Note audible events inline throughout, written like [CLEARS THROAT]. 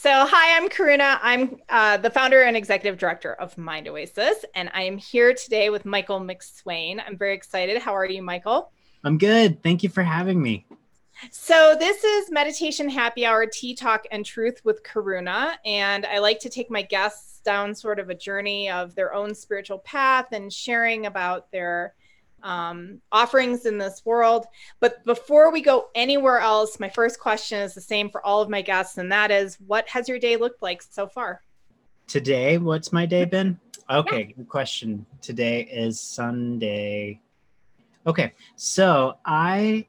So, hi, I'm Karuna. I'm uh, the founder and executive director of Mind Oasis, and I am here today with Michael McSwain. I'm very excited. How are you, Michael? I'm good. Thank you for having me. So, this is Meditation Happy Hour Tea Talk and Truth with Karuna. And I like to take my guests down sort of a journey of their own spiritual path and sharing about their um, offerings in this world. But before we go anywhere else, my first question is the same for all of my guests, and that is what has your day looked like so far? Today, what's my day been? [LAUGHS] Okay, yeah. good question. Today is Sunday. Okay, so I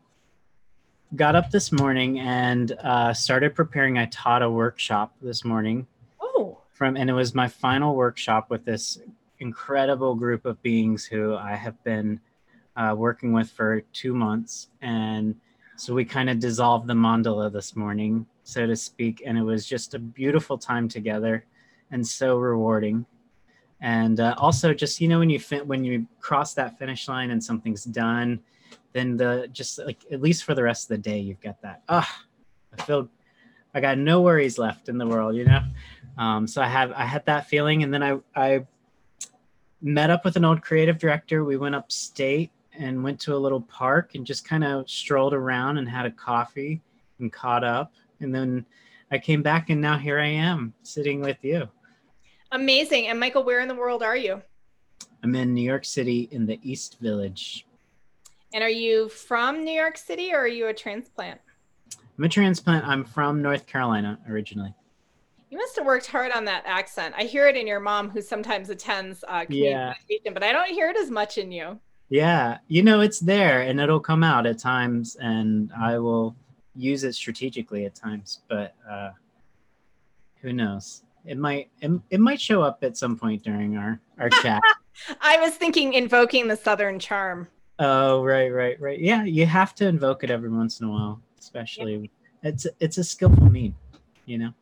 got up this morning and uh, started preparing. I taught a workshop this morning. Oh. From and it was my final workshop with this incredible group of beings who I have been uh, working with for two months. And so we kind of dissolved the mandala this morning, so to speak. And it was just a beautiful time together and so rewarding. And uh, also, just you know, when you fin- when you cross that finish line and something's done, then the just like at least for the rest of the day, you've got that. Ah, I feel I got no worries left in the world, you know. Um, so I have I had that feeling, and then I I met up with an old creative director. We went upstate and went to a little park and just kind of strolled around and had a coffee and caught up. And then I came back and now here I am sitting with you. Amazing. And Michael, where in the world are you? I'm in New York City in the East Village. And are you from New York City or are you a transplant? I'm a transplant. I'm from North Carolina originally. You must have worked hard on that accent. I hear it in your mom, who sometimes attends uh, yeah. but I don't hear it as much in you. Yeah, you know it's there and it'll come out at times, and I will use it strategically at times. But uh, who knows? It might it, it might show up at some point during our our chat. [LAUGHS] I was thinking invoking the southern charm. Oh right, right, right. Yeah, you have to invoke it every once in a while, especially. Yeah. It's it's a skillful mean, you know.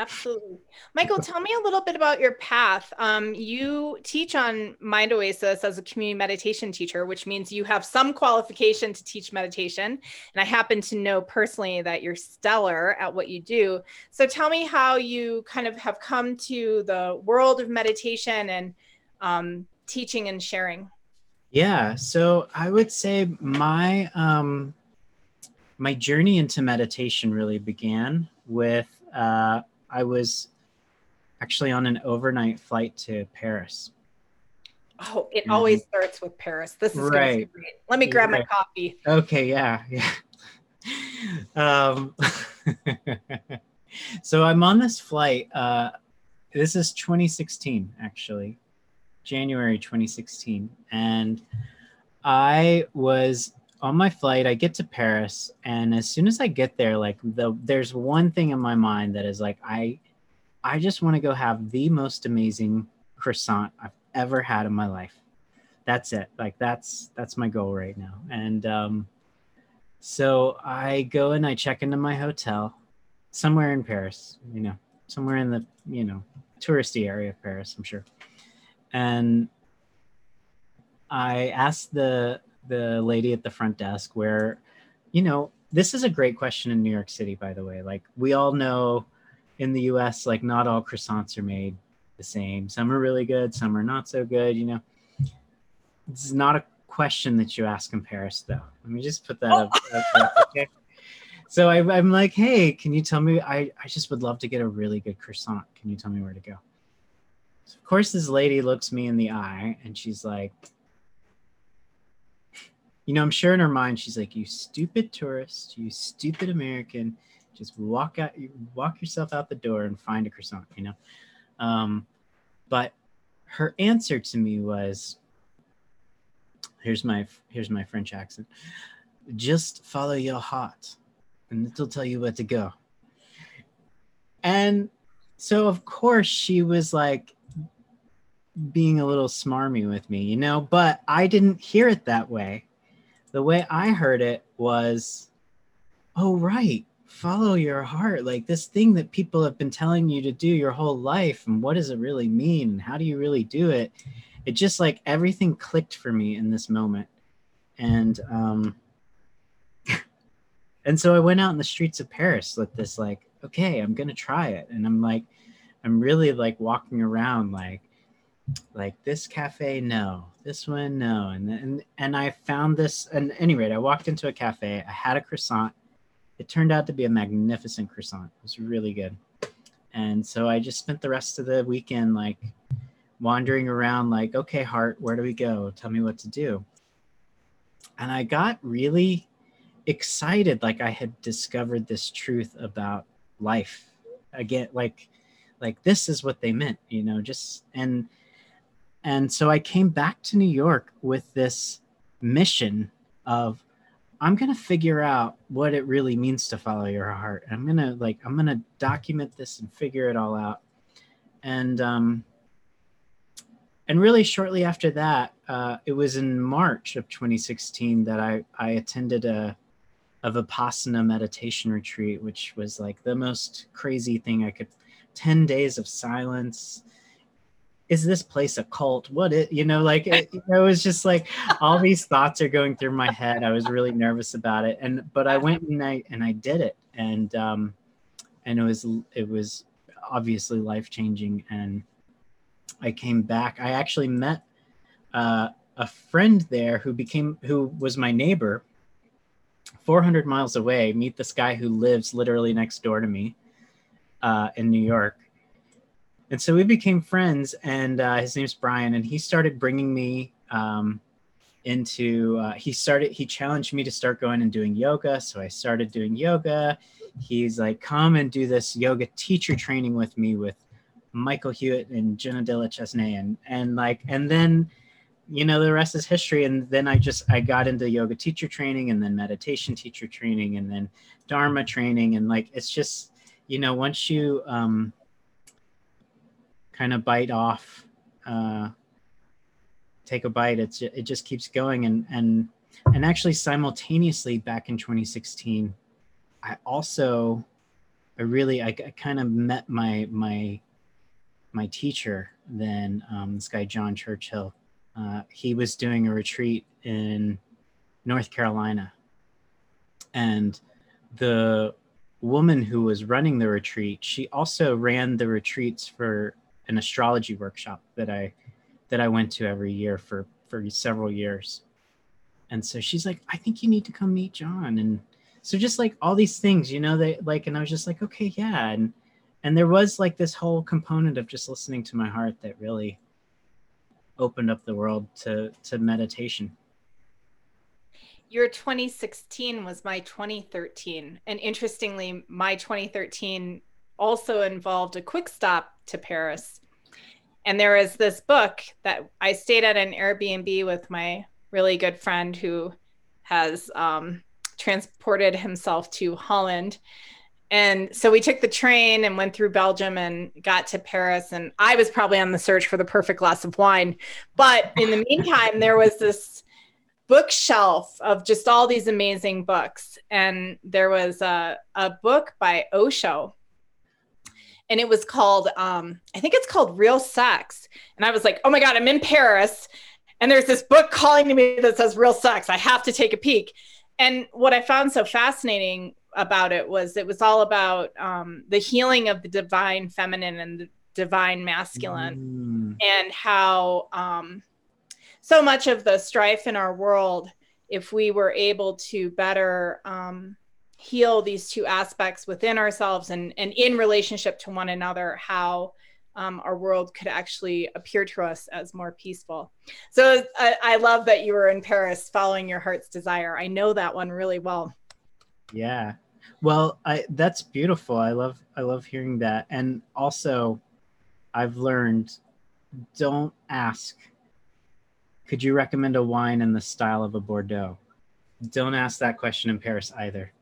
Absolutely. Michael, tell me a little bit about your path. Um, you teach on Mind Oasis as a community meditation teacher, which means you have some qualification to teach meditation. And I happen to know personally that you're stellar at what you do. So tell me how you kind of have come to the world of meditation and um, teaching and sharing. Yeah. So I would say my um, my journey into meditation really began with uh, I was actually on an overnight flight to Paris. Oh, it mm-hmm. always starts with Paris. This is right. great. Let me grab right. my coffee. Okay, yeah, yeah. [LAUGHS] um, [LAUGHS] so I'm on this flight. Uh, this is 2016, actually, January 2016, and I was on my flight, I get to Paris, and as soon as I get there, like the there's one thing in my mind that is like I I just want to go have the most amazing croissant I've ever had in my life. That's it. Like that's that's my goal right now. And um so I go and I check into my hotel somewhere in Paris, you know, somewhere in the, you know, touristy area of Paris, I'm sure. And I asked the the lady at the front desk where, you know, this is a great question in New York City, by the way. Like we all know in the US, like not all croissants are made the same. Some are really good, some are not so good, you know. It's not a question that you ask in Paris, though. Let me just put that oh. up. up okay? So I, I'm like, hey, can you tell me? I, I just would love to get a really good croissant. Can you tell me where to go? So of course, this lady looks me in the eye and she's like, you know, I'm sure in her mind she's like, "You stupid tourist, you stupid American, just walk out, walk yourself out the door and find a croissant." You know, um, but her answer to me was, "Here's my here's my French accent. Just follow your heart, and it'll tell you where to go." And so, of course, she was like being a little smarmy with me, you know, but I didn't hear it that way the way I heard it was, oh, right, follow your heart. Like this thing that people have been telling you to do your whole life. And what does it really mean? And how do you really do it? It just like everything clicked for me in this moment. And um, [LAUGHS] and so I went out in the streets of Paris with this like, okay, I'm gonna try it, and I'm like, I'm really like walking around like, like this cafe, no, this one, no, and and and I found this. And any rate, I walked into a cafe. I had a croissant. It turned out to be a magnificent croissant. It was really good, and so I just spent the rest of the weekend like wandering around, like, okay, heart, where do we go? Tell me what to do. And I got really excited like i had discovered this truth about life again like like this is what they meant you know just and and so i came back to new york with this mission of i'm going to figure out what it really means to follow your heart i'm going to like i'm going to document this and figure it all out and um and really shortly after that uh, it was in march of 2016 that i i attended a a Vipassana meditation retreat, which was like the most crazy thing I could 10 days of silence. Is this place a cult? What it, you know, like it, it was just like all these thoughts are going through my head. I was really nervous about it. And, but I went and I, and I did it. And, um, and it was, it was obviously life changing. And I came back. I actually met, uh, a friend there who became, who was my neighbor 400 miles away, meet this guy who lives literally next door to me uh, in New York. And so we became friends, and uh, his name's Brian, and he started bringing me um, into. Uh, he started. He challenged me to start going and doing yoga, so I started doing yoga. He's like, "Come and do this yoga teacher training with me with Michael Hewitt and Jenna De La Chesnay," and and like, and then you know the rest is history and then i just i got into yoga teacher training and then meditation teacher training and then dharma training and like it's just you know once you um kind of bite off uh take a bite it's it just keeps going and and and actually simultaneously back in 2016 i also i really i, I kind of met my my my teacher then um, this guy john churchill uh, he was doing a retreat in North Carolina. And the woman who was running the retreat, she also ran the retreats for an astrology workshop that I that I went to every year for for several years. And so she's like, I think you need to come meet John. And so just like all these things, you know, they like, and I was just like, okay, yeah. And and there was like this whole component of just listening to my heart that really opened up the world to to meditation your 2016 was my 2013 and interestingly my 2013 also involved a quick stop to paris and there is this book that i stayed at an airbnb with my really good friend who has um, transported himself to holland and so we took the train and went through Belgium and got to Paris. And I was probably on the search for the perfect glass of wine. But in the meantime, there was this bookshelf of just all these amazing books. And there was a, a book by Osho. And it was called, um, I think it's called Real Sex. And I was like, oh my God, I'm in Paris. And there's this book calling to me that says Real Sex. I have to take a peek. And what I found so fascinating about it was it was all about um, the healing of the divine feminine and the divine masculine mm. and how um, so much of the strife in our world if we were able to better um, heal these two aspects within ourselves and, and in relationship to one another how um, our world could actually appear to us as more peaceful so I, I love that you were in paris following your heart's desire i know that one really well yeah. Well, I that's beautiful. I love I love hearing that. And also I've learned don't ask could you recommend a wine in the style of a Bordeaux? Don't ask that question in Paris either.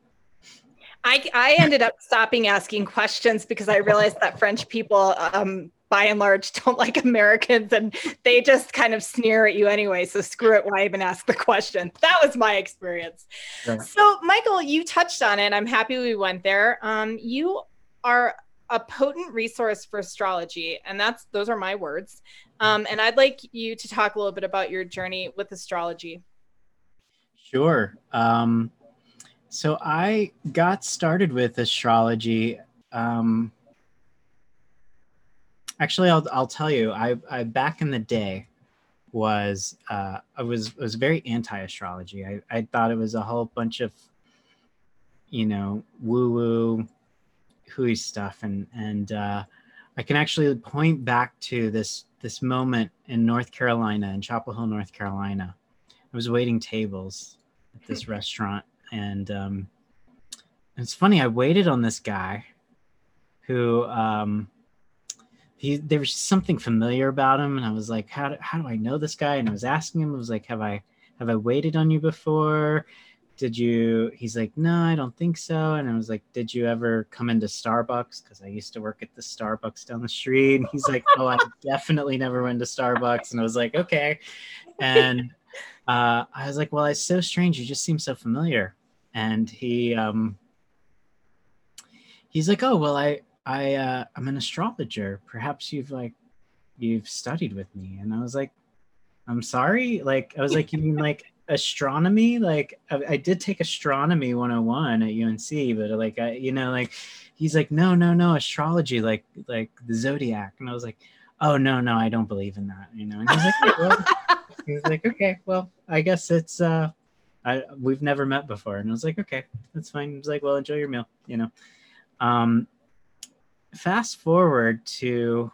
I, I ended up stopping asking questions because I realized that French people um, by and large [LAUGHS] don't like Americans and they just kind of sneer at you anyway. So screw it. Why even ask the question? That was my experience. Sure. So, Michael, you touched on it. I'm happy we went there. Um, you are a potent resource for astrology, and that's those are my words. Um, and I'd like you to talk a little bit about your journey with astrology. Sure. Um, so I got started with astrology. Um, actually, I'll I'll tell you. I, I back in the day was uh, I was was very anti astrology. I I thought it was a whole bunch of you know woo woo hooey stuff, and and uh, I can actually point back to this this moment in North Carolina, in Chapel Hill, North Carolina. I was waiting tables at this restaurant, and um, it's funny. I waited on this guy who um, he there was something familiar about him, and I was like, how do, how do I know this guy? And I was asking him, I was like, have I have I waited on you before? Did you? He's like, no, I don't think so. And I was like, did you ever come into Starbucks? Because I used to work at the Starbucks down the street. And he's like, oh, I [LAUGHS] definitely never went to Starbucks. And I was like, okay. And uh, I was like, well, it's so strange. You just seem so familiar. And he, um, he's like, oh, well, I, I, uh, I'm an astrologer. Perhaps you've like, you've studied with me. And I was like, I'm sorry. Like, I was like, you mean [LAUGHS] like astronomy? Like, I, I did take astronomy 101 at UNC, but like, I, you know, like, he's like, no, no, no, astrology, like, like the zodiac. And I was like, oh no, no, I don't believe in that. You know, and he's like, well, he was like, okay, well, I guess it's uh I we've never met before. And I was like, okay, that's fine. He was like, well, enjoy your meal, you know. Um fast forward to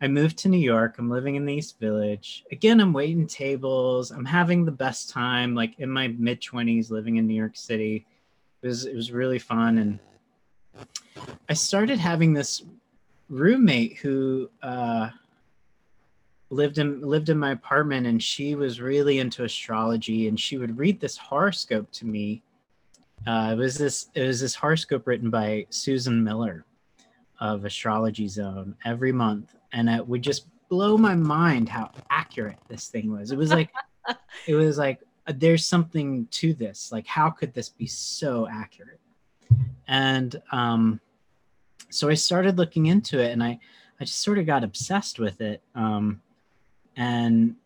I moved to New York. I'm living in the East Village. Again, I'm waiting tables. I'm having the best time, like in my mid 20s, living in New York City. It was it was really fun. And I started having this roommate who uh lived in lived in my apartment and she was really into astrology and she would read this horoscope to me. Uh, it was this it was this horoscope written by susan miller of astrology zone every month and it would just blow my mind how accurate this thing was. It was like [LAUGHS] it was like there's something to this. Like how could this be so accurate? And um so i started looking into it and i i just sort of got obsessed with it. Um and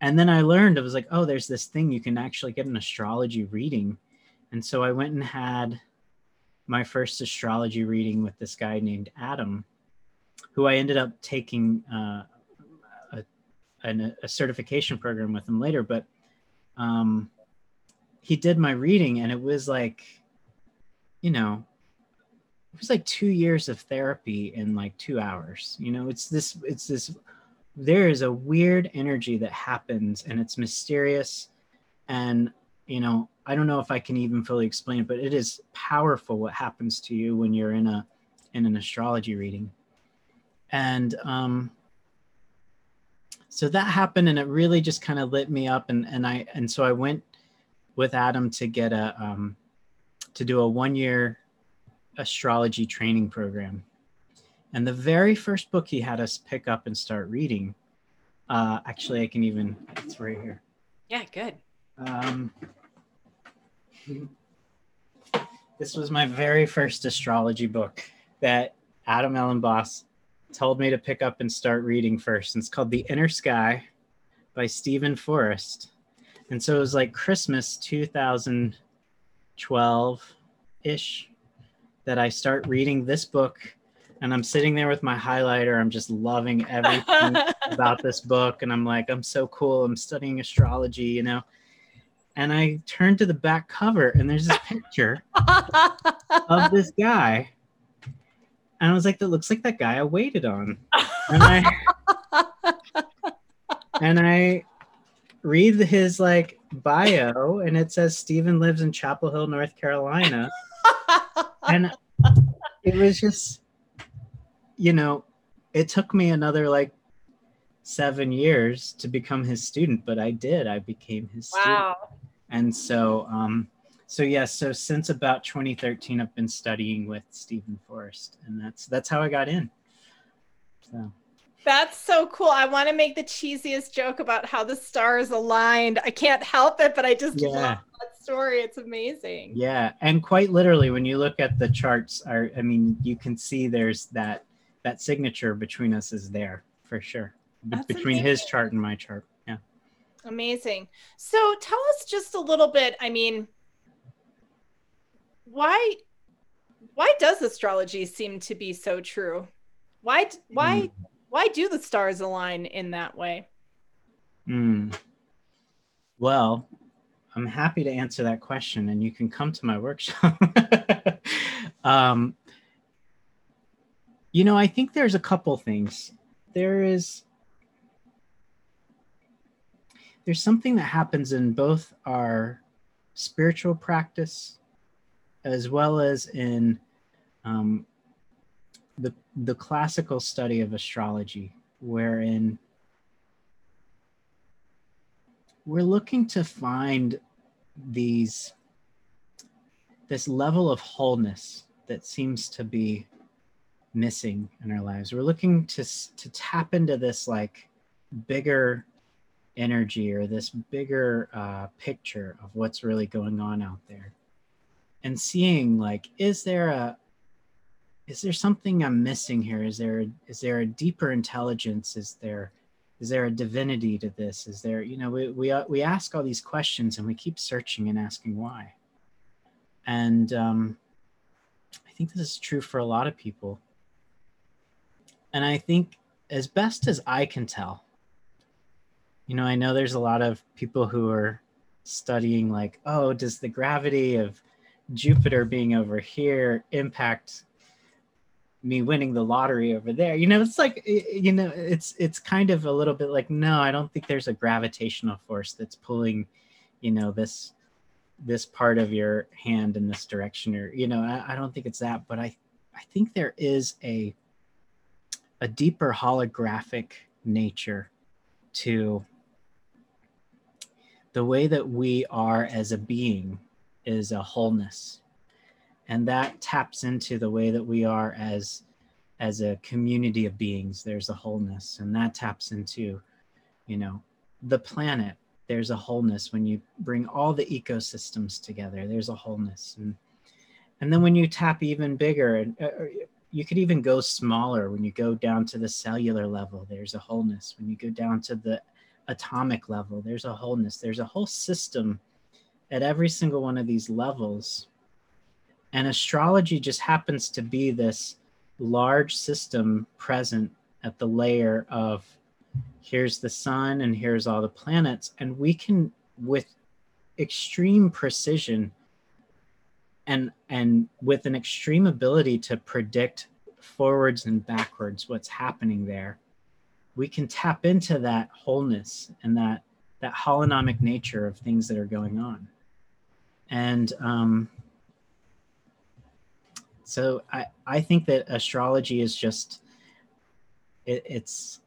and then I learned it was like, oh, there's this thing you can actually get an astrology reading. And so I went and had my first astrology reading with this guy named Adam, who I ended up taking uh, a, a, a, certification program with him later. But um, he did my reading, and it was like, you know, it was like two years of therapy in like two hours. You know, it's this, it's this there is a weird energy that happens and it's mysterious. And you know i don't know if i can even fully explain it but it is powerful what happens to you when you're in a in an astrology reading. And um so that happened and it really just kind of lit me up and and i and so i went with adam to get a um to do a one year astrology training program and the very first book he had us pick up and start reading, uh, actually, I can even, it's right here. Yeah, good. Um, this was my very first astrology book that Adam Elenbaas told me to pick up and start reading first. And it's called The Inner Sky by Steven Forrest. And so it was like Christmas 2012 ish that I start reading this book and I'm sitting there with my highlighter. I'm just loving everything [LAUGHS] about this book. And I'm like, I'm so cool. I'm studying astrology, you know. And I turn to the back cover and there's this picture of [LAUGHS] this guy. And I was like, that looks like that guy I waited on. And I [LAUGHS] and I read his like bio and it says Steven lives in Chapel Hill, North Carolina. and it was just you know, it took me another like seven years to become his student, but I did. I became his wow. student. And so, um, so yes, yeah, so since about 2013, I've been studying with Steven Forrest, and that's that's how I got in. So. That's so cool. I want to make the cheesiest joke about how the stars aligned. I can't help it, but I just yeah. love that story. It's amazing. Yeah, and quite literally, when you look at the charts, are I mean, you can see there's that that signature between us is there for sure. Between amazing. his chart and my chart. Yeah. Amazing. So tell us just a little bit. I mean, why why does astrology seem to be so true? Why why mm. why do the stars align in that way? Mm. Well, I'm happy to answer that question, and you can come to my workshop. [LAUGHS] um, you know, I think there's a couple things. There is there's something that happens in both our spiritual practice as well as in um, the the classical study of astrology, wherein we're looking to find these this level of wholeness that seems to be missing in our lives. We're looking to to tap into this like bigger energy or this bigger uh, picture of what's really going on out there. And seeing like is there a is there something i'm missing here? Is there is there a deeper intelligence? Is there is there a divinity to this? Is there you know we we, uh, we ask all these questions and we keep searching and asking why. And um, i think this is true for a lot of people and i think as best as i can tell you know i know there's a lot of people who are studying like oh does the gravity of jupiter being over here impact me winning the lottery over there? You know it's like you know it's it's kind of a little bit like no i don't think there's a gravitational force that's pulling you know this this part of your hand in this direction or you know I, I don't think it's that but i i think there is a a deeper holographic nature to the way that we are as a being is a wholeness. And that taps into the way that we are as as a community of beings there's a wholeness. And that taps into you know the planet there's a wholeness. When you bring all the ecosystems together there's a wholeness. And and then when you tap even bigger and uh, you could even go smaller when you go down to the cellular level there's a wholeness. When you go down to the atomic level there's a wholeness. There's a whole system at every single one of these levels. And astrology just happens to be this large system present at the layer of here's the sun and here's all the planets. And we can, with extreme precision and and with an extreme ability to predict forwards and backwards what's happening there we can tap into that wholeness and that that holonomic nature of things that are going on. And um, so I, I think that astrology is just it, it's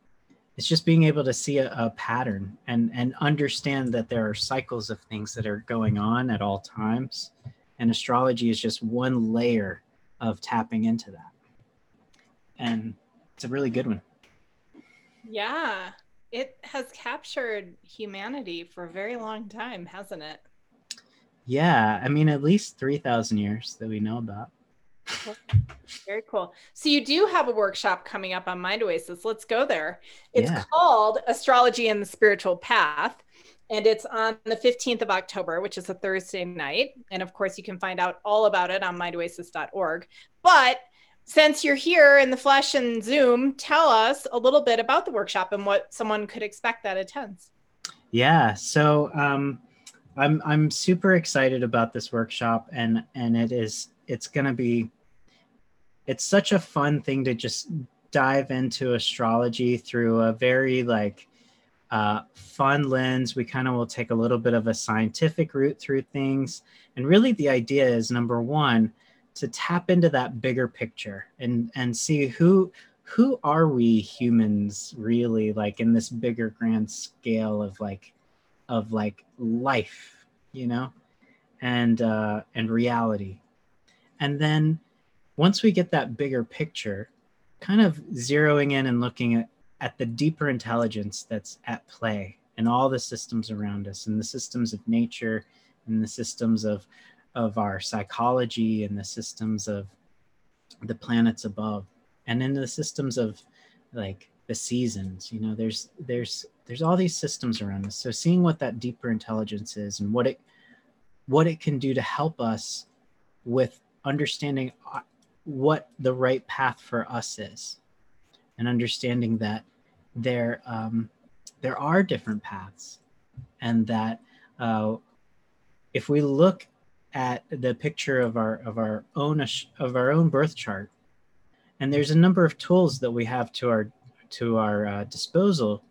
it's just being able to see a, a, pattern and and understand that there are cycles of things that are going on at all times and astrology is just one layer of tapping into that and it's a really good one yeah it has captured humanity for a very long time hasn't it yeah i mean at least 3000 years that we know about very cool. So you do have a workshop coming up on Mind Oasis. Let's go there. It's yeah. called Astrology and the Spiritual Path. And it's on the 15th of October, which is a Thursday night. And of course, you can find out all about it on mindoasis.org. But since you're here in the flesh and Zoom, tell us a little bit about the workshop and what someone could expect that attends. Yeah. So um, I'm I'm super excited about this workshop, and and it is it's to be it's such a fun thing to just dive into astrology through a very like uh, fun lens. We kind of will take a little bit of a scientific route through things. And really, the idea is number one, to tap into that bigger picture and and see who who are we humans really like in this bigger grand scale of like of like life you know and uh and reality and then once we get that bigger picture, kind of zeroing in and looking at, at the deeper intelligence that's at play in all the systems around us and the systems of nature and the systems of of our psychology and the systems of the planets above and in the systems of like the seasons. You know there's there's there's all these systems around us. So seeing what that deeper intelligence is and what it what it can do to help us with understanding uh, what the right path for us is and understanding that there um, there are different paths and that uh, if we look at the picture of our of our own of our own birth chart and there's a number of tools that we have to our to our uh, disposal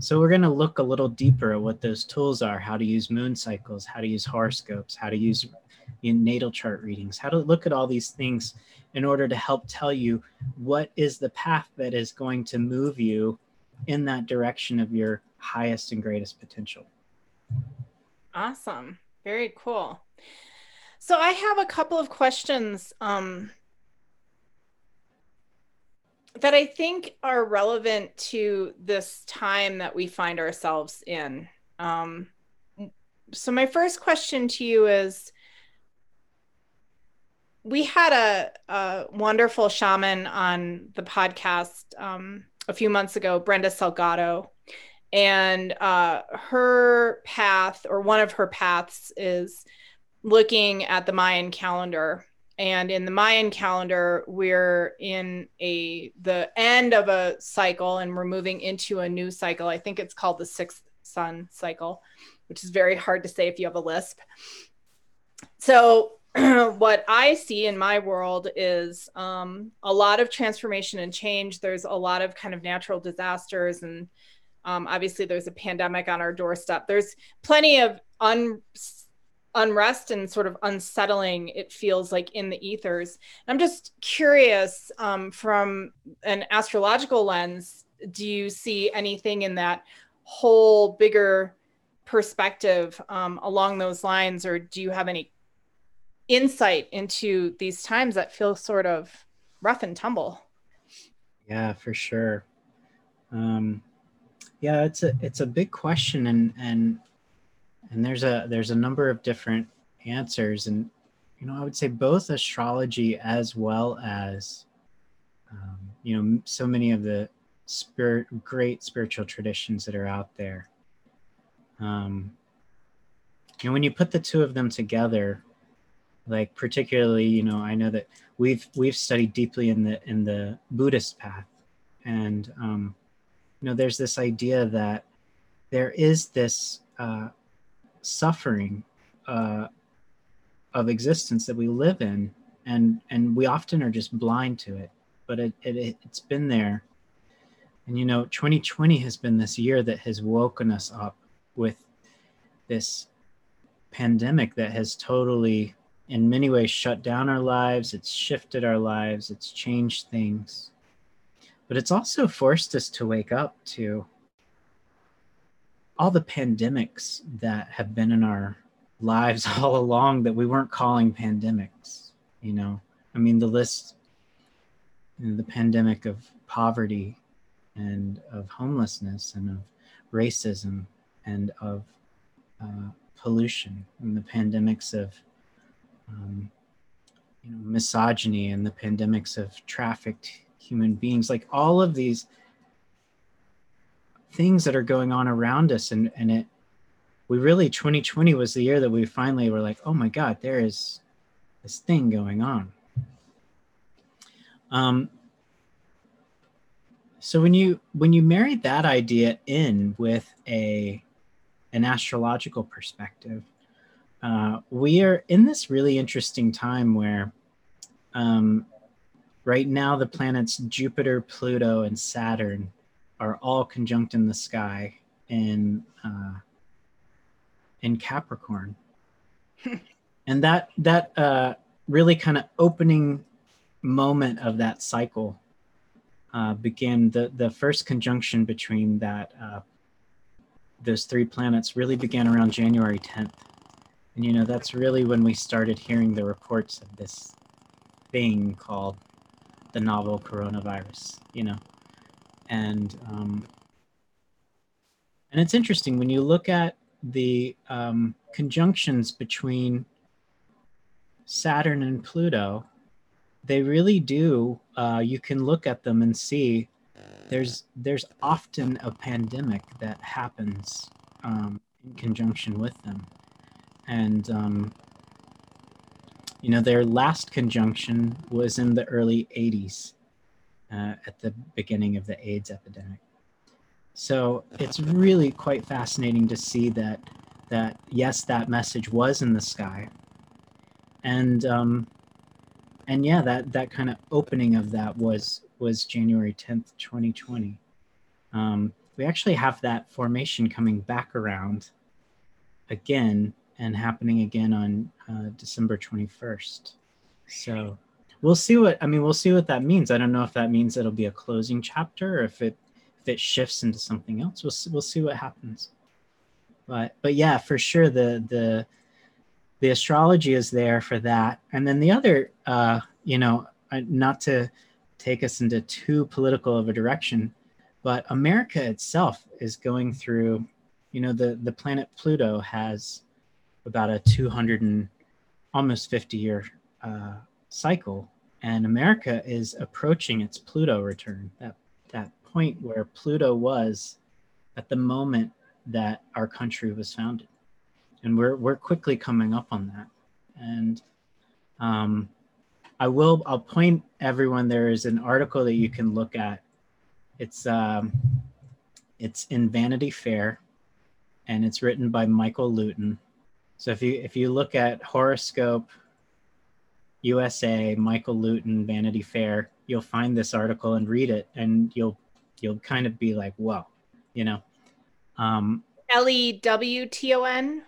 so we're going to look a little deeper at what those tools are how to use moon cycles how to use horoscopes how to use natal chart readings how to look at all these things in order to help tell you what is the path that is going to move you in that direction of your highest and greatest potential. Awesome. Very cool. So I have a couple of questions um, that I think are relevant to this time that we find ourselves in. Um, so my first question to you is we had a, a wonderful shaman on the podcast um, a few months ago, Brenda Salgado. And uh, her path, or one of her paths, is looking at the Mayan calendar. And in the Mayan calendar, we're in a the end of a cycle and we're moving into a new cycle. I think it's called the sixth sun cycle, which is very hard to say if you have a lisp. So [CLEARS THROAT] what I see in my world is um, a lot of transformation and change. There's a lot of kind of natural disasters, and um, obviously, there's a pandemic on our doorstep. There's plenty of un unrest and sort of unsettling it feels like in the ethers. I'm just curious um, from an astrological lens do you see anything in that whole bigger perspective um, along those lines or do you have any insight into these times that feel sort of rough and tumble? Yeah for sure. Um, yeah it's a it's a big question and and and there's a there's a number of different answers. And you know i would say both astrology as well as um, you know so many of the spirit great spiritual traditions that are out there. Um, know when you put the two of them together like particularly you know i know that we've we've studied deeply in the in the buddhist path. And um, you know there's this idea that there is this uh, suffering uh, of existence that we live in and and we often are just blind to it but it, it it's been there. And you know 2020 has been this year that has woken us up with this pandemic that has totally in many ways shut down our lives it's shifted our lives it's changed things. But it's also forced us to wake up to all the pandemics that have been in our lives [LAUGHS] all along that we weren't calling pandemics you know? I mean the list you know, the pandemic of poverty and of homelessness and of racism and of uh, pollution and the pandemics of um, you know misogyny and the pandemics of trafficked human beings like all of these things that are going on around us. And and it we really 2020 was the year that we finally were like oh my god there is this thing going on. Um so when you when you married that idea in with a an astrological perspective uh, we are in this really interesting time where um, right now the planets jupiter pluto and saturn are all conjunct in the sky in uh, in Capricorn, [LAUGHS] and that that uh, really kind of opening moment of that cycle uh, began the the first conjunction between that uh, those three planets really began around January 10th, and you know that's really when we started hearing the reports of this thing called the novel coronavirus. You know and um, and it's interesting when you look at the um, conjunctions between Saturn and Pluto. They really do. Uh, you can look at them and see there's there's often a pandemic that happens um, in conjunction with them, and um, you know, their last conjunction was in the early 80s uh, at the beginning of the AIDS epidemic. So it's really quite fascinating to see that that yes, that message was in the sky, and um, and yeah, that that kind of opening of that was was January 10th, 2020. Um, we actually have that formation coming back around again and happening again on uh, December 21st. So we'll see what I mean. We'll see what that means. I don't know if that means it'll be a closing chapter or if it if it shifts into something else. We'll we'll see what happens. But but yeah, for sure the the the astrology is there for that. And then the other, uh, you know, not to take us into too political of a direction, but America itself is going through, you know, the the planet Pluto has about a 200 and almost 50 year uh, cycle, and America is approaching its Pluto return. That that point where Pluto was at the moment that our country was founded, and we're we're quickly coming up on that. And um, I will I'll point everyone there is an article that you can look at. It's um, it's in Vanity Fair, and it's written by Michael Lutin. So if you if you look at horoscope USA, Michael Lutin, Vanity Fair, you'll find this article and read it, and you'll you'll kind of be like, "Whoa," you know. Um, L E W T O N.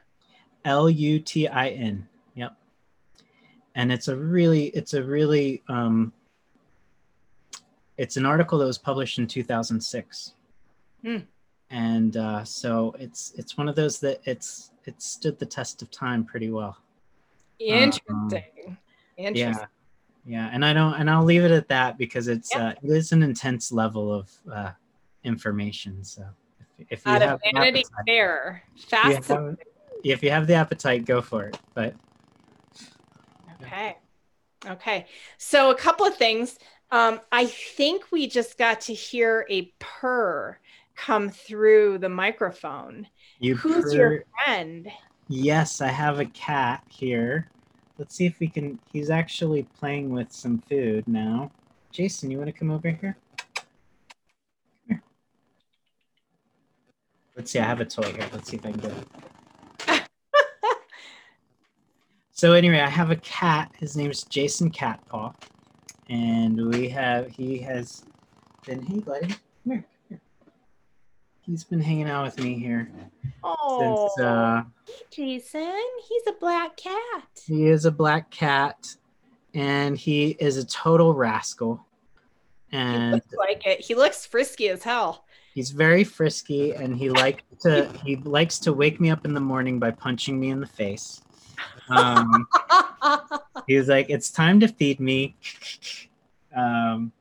L U T I N. Yep. And it's a really, it's a really, um, it's an article that was published in 2006. Hmm. And uh, so it's it's one of those that it's it stood the test of time pretty well. Interesting. Um, Interesting. Yeah. Yeah, and I don't, and I'll leave it at that because it's yeah. uh, it is an intense level of uh, information. So if, if you Out have Vanity Fair. If, if you have the appetite, go for it. But okay, okay. So a couple of things. Um, I think we just got to hear a purr come through the microphone. You Who's purr- your friend? Yes, I have a cat here. Let's see if we can. He's actually playing with some food now. Jason, you want to come over here? here? Let's see. I have a toy here. Let's see if I can get it. [LAUGHS] so anyway, I have a cat. His name is Jason Catpaw, and we have he has been. Hey, buddy, come here. Come here. He's been hanging out with me here Oh, since, uh, Jason, he's a black cat. He is a black cat, and he is a total rascal. And he looks like it. He looks frisky as hell. He's very frisky, and he likes to he likes to wake me up in the morning by punching me in the face. Um, [LAUGHS] he's like, "It's time to feed me." Um,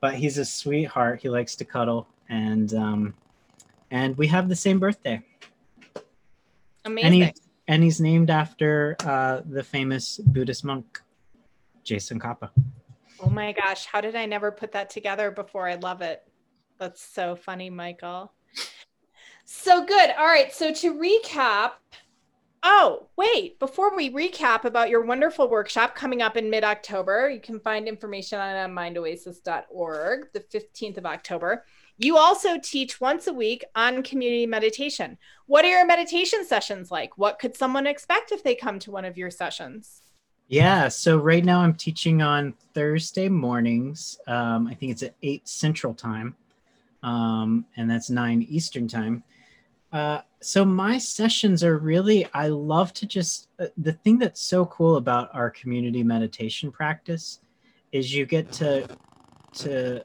but he's a sweetheart. He likes to cuddle, and um, and we have the same birthday. Amazing. And, he, and he's named after uh, the famous Buddhist monk, Jason Kappa. Oh my gosh, how did I never put that together before? I love it. That's so funny, Michael. So good. All right. So to recap, oh, wait, before we recap about your wonderful workshop coming up in mid October, you can find information on mindoasis.org the 15th of October. You also teach once a week on community meditation. What are your meditation sessions like? What could someone expect if they come to one of your sessions? Yeah, so right now I'm teaching on Thursday mornings. Um, I think it's at 8 Central Time, um, and that's 9 Eastern Time. Uh, so my sessions are really, I love to just, uh, the thing that's so cool about our community meditation practice is you get to to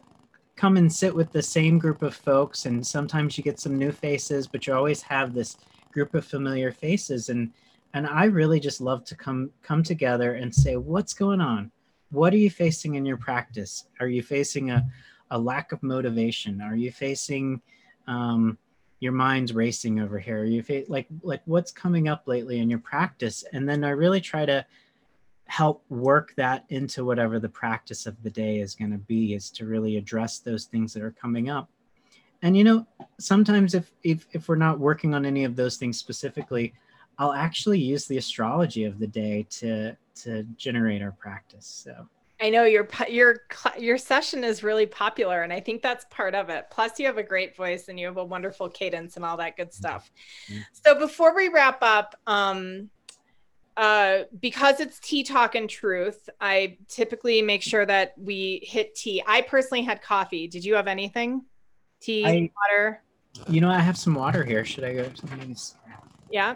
come and sit with the same group of folks and sometimes you get some new faces but you always have this group of familiar faces. And and i really just love to come come together and say what's going on? What are you facing in your practice? Are you facing a, a lack of motivation? Are you facing um, your mind's racing over here? Are you fa- like like what's coming up lately in your practice? And then i really try to help work that into whatever the practice of the day is going to be is to really address those things that are coming up and you know sometimes if, if if we're not working on any of those things specifically i'll actually use the astrology of the day to to generate our practice. So I know your your your session is really popular, and I think that's part of it. Plus, you have a great voice and you have a wonderful cadence and all that good stuff. Mm-hmm. So, before we wrap up, um, uh, because it's tea talk and truth, I typically make sure that we hit tea. I personally had coffee. Did you have anything? Tea, I, water. You know, I have some water here. Should I go? Yeah.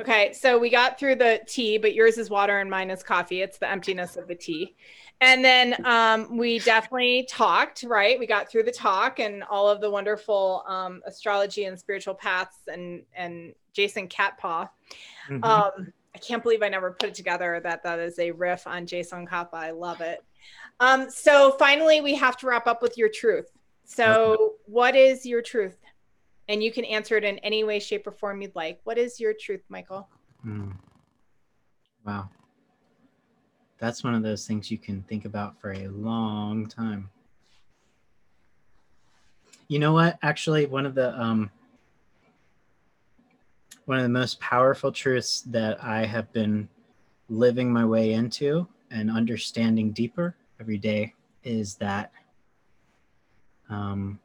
Okay, so we got through the tea, but yours is water and mine is coffee. It's the emptiness of the tea. And then um, we definitely talked, right? We got through the talk and all of the wonderful um, astrology and spiritual paths and and Jason Catpaw. Mm-hmm. Um, I can't believe I never put it together that that is a riff on Jason Catpaw. I love it. Um, so finally, we have to wrap up with your truth. So, okay. what is your truth? and you can answer it in any way, shape, or form you'd like. What is your truth, Michael? Mm. Wow. That's one of those things you can think about for a long time. You know what? Actually, one of the um, one of the most powerful truths that I have been living my way into and understanding deeper every day is that um,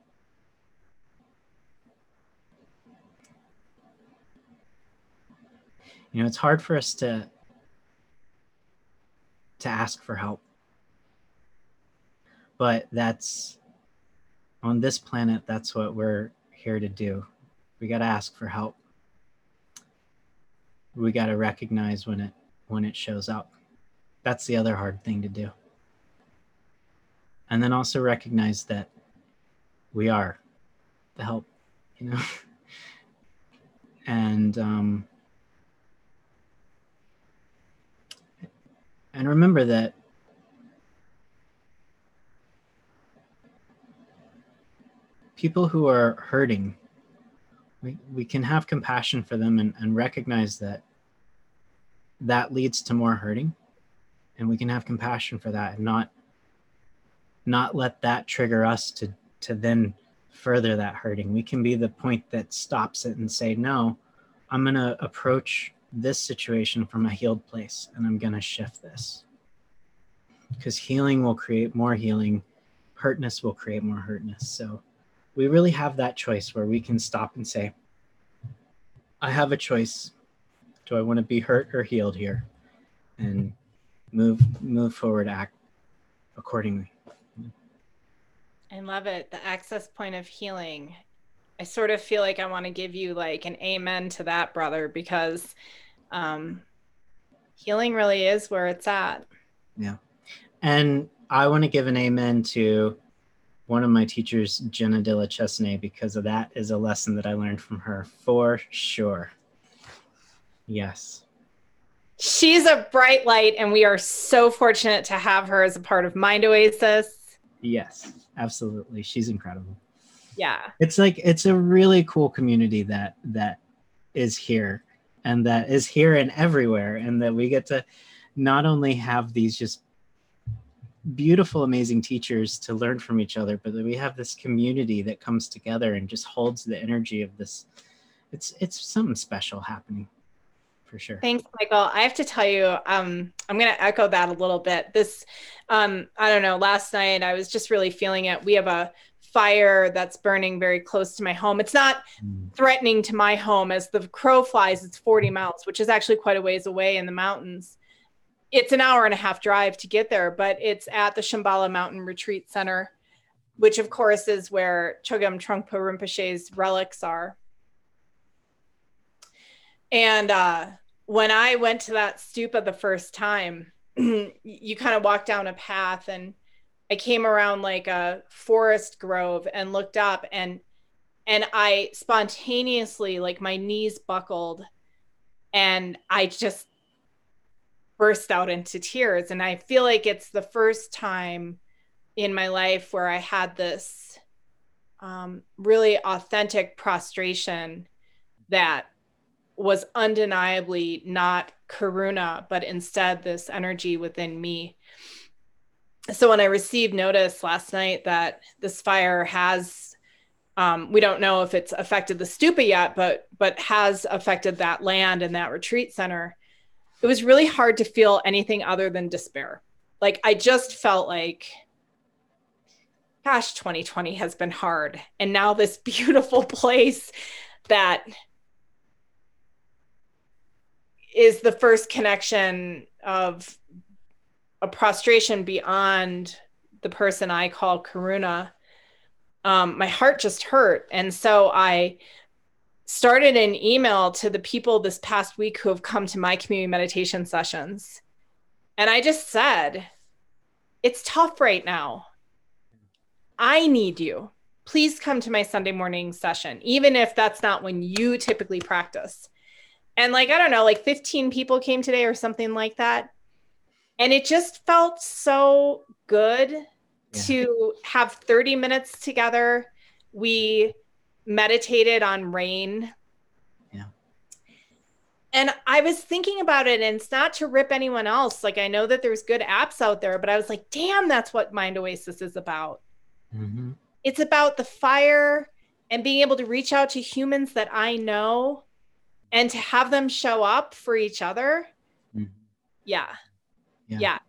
you know it's hard for us to to ask for help. But that's on this planet that's what we're here to do. We got to ask for help. We got to recognize when it when it shows up. That's the other hard thing to do. And then also recognize that we are the help you know? [LAUGHS] And um And remember that people who are hurting, we, we can have compassion for them and, and recognize that that leads to more hurting. And we can have compassion for that and not not let that trigger us to to then further that hurting. We can be the point that stops it and say, no, I'm gonna approach this situation from a healed place and I'm going to shift this. Because healing will create more healing, hurtness will create more hurtness. So we really have that choice where we can stop and say, I have a choice. Do I want to be hurt or healed here? And move move forward, act accordingly. I love it. The access point of healing. I sort of feel like I want to give you like an amen to that, brother, because um, healing really is where it's at. Yeah. And I want to give an amen to one of my teachers, Jenna de la Chesnay, because of that is a lesson that I learned from her for sure. Yes. She's a bright light, and we are so fortunate to have her as a part of Mind Oasis. Yes, absolutely. She's incredible. Yeah. It's like it's a really cool community that that is here and that is here and everywhere and that we get to not only have these just beautiful amazing teachers to learn from each other but that we have this community that comes together and just holds the energy of this. It's it's something special happening for sure. Thanks michael. I have to tell you um i'm going to echo that a little bit. This um i don't know last night i was just really feeling it. We have a fire that's burning very close to my home. It's not mm. threatening to my home as the crow flies, it's 40 miles, which is actually quite a ways away in the mountains. It's an hour and a half drive to get there, but it's at the Shambhala Mountain Retreat Center, which of course is where Chogyam Trungpa Rinpoche's relics are. And uh, when I went to that stupa the first time, [CLEARS THROAT] you kind of walk down a path and I came around like a forest grove and looked up and and I spontaneously like my knees buckled and I just burst out into tears. And I feel like it's the first time in my life where I had this um, really authentic prostration that was undeniably not karuna but instead this energy within me so when I received notice last night that this fire has, um, we don't know if it's affected the stupa yet, but but has affected that land and that retreat center. it was really hard to feel anything other than despair. Like I just felt like, gosh, 2020 has been hard. And now this [LAUGHS] beautiful place that is the first connection of a prostration beyond the person I call Karuna. Um, my heart just hurt. And so I started an email to the people this past week who have come to my community meditation sessions. And I just said, it's tough right now. I need you. Please come to my Sunday morning session, even if that's not when you typically practice. And like, I don't know, like 15 people came today or something like that. And it just felt so good yeah. to have 30 minutes together. We meditated on rain. Yeah. And I was thinking about it, and it's not to rip anyone else. Like, I know that there's good apps out there, but I was like, damn, that's what Mind Oasis is about. Mm-hmm. It's about the fire and being able to reach out to humans that I know and to have them show up for each other. Mm-hmm. Yeah. Yeah. Yeah.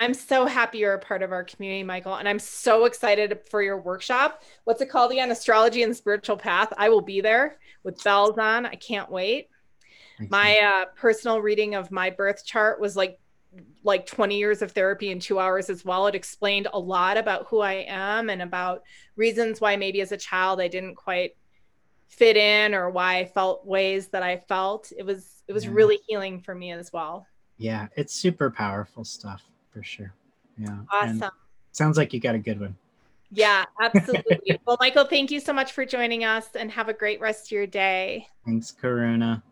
I'm so happy you're a part of our community, Michael. And I'm so excited for your workshop. What's it called again? Astrology and Spiritual Path. I will be there with bells on. I can't wait. My uh, personal reading of my birth chart was like like 20 years of therapy in two hours as well. It explained a lot about who I am and about reasons why maybe as a child I didn't quite fit in or why I felt ways that I felt. It was it was yeah. really healing for me as well. Yeah, it's super powerful stuff for sure. Yeah. Awesome. And sounds like you got a good one. Yeah, [LAUGHS] absolutely. well, Michael, thank you so much for joining us and have a great rest of your day. Thanks, Karuna.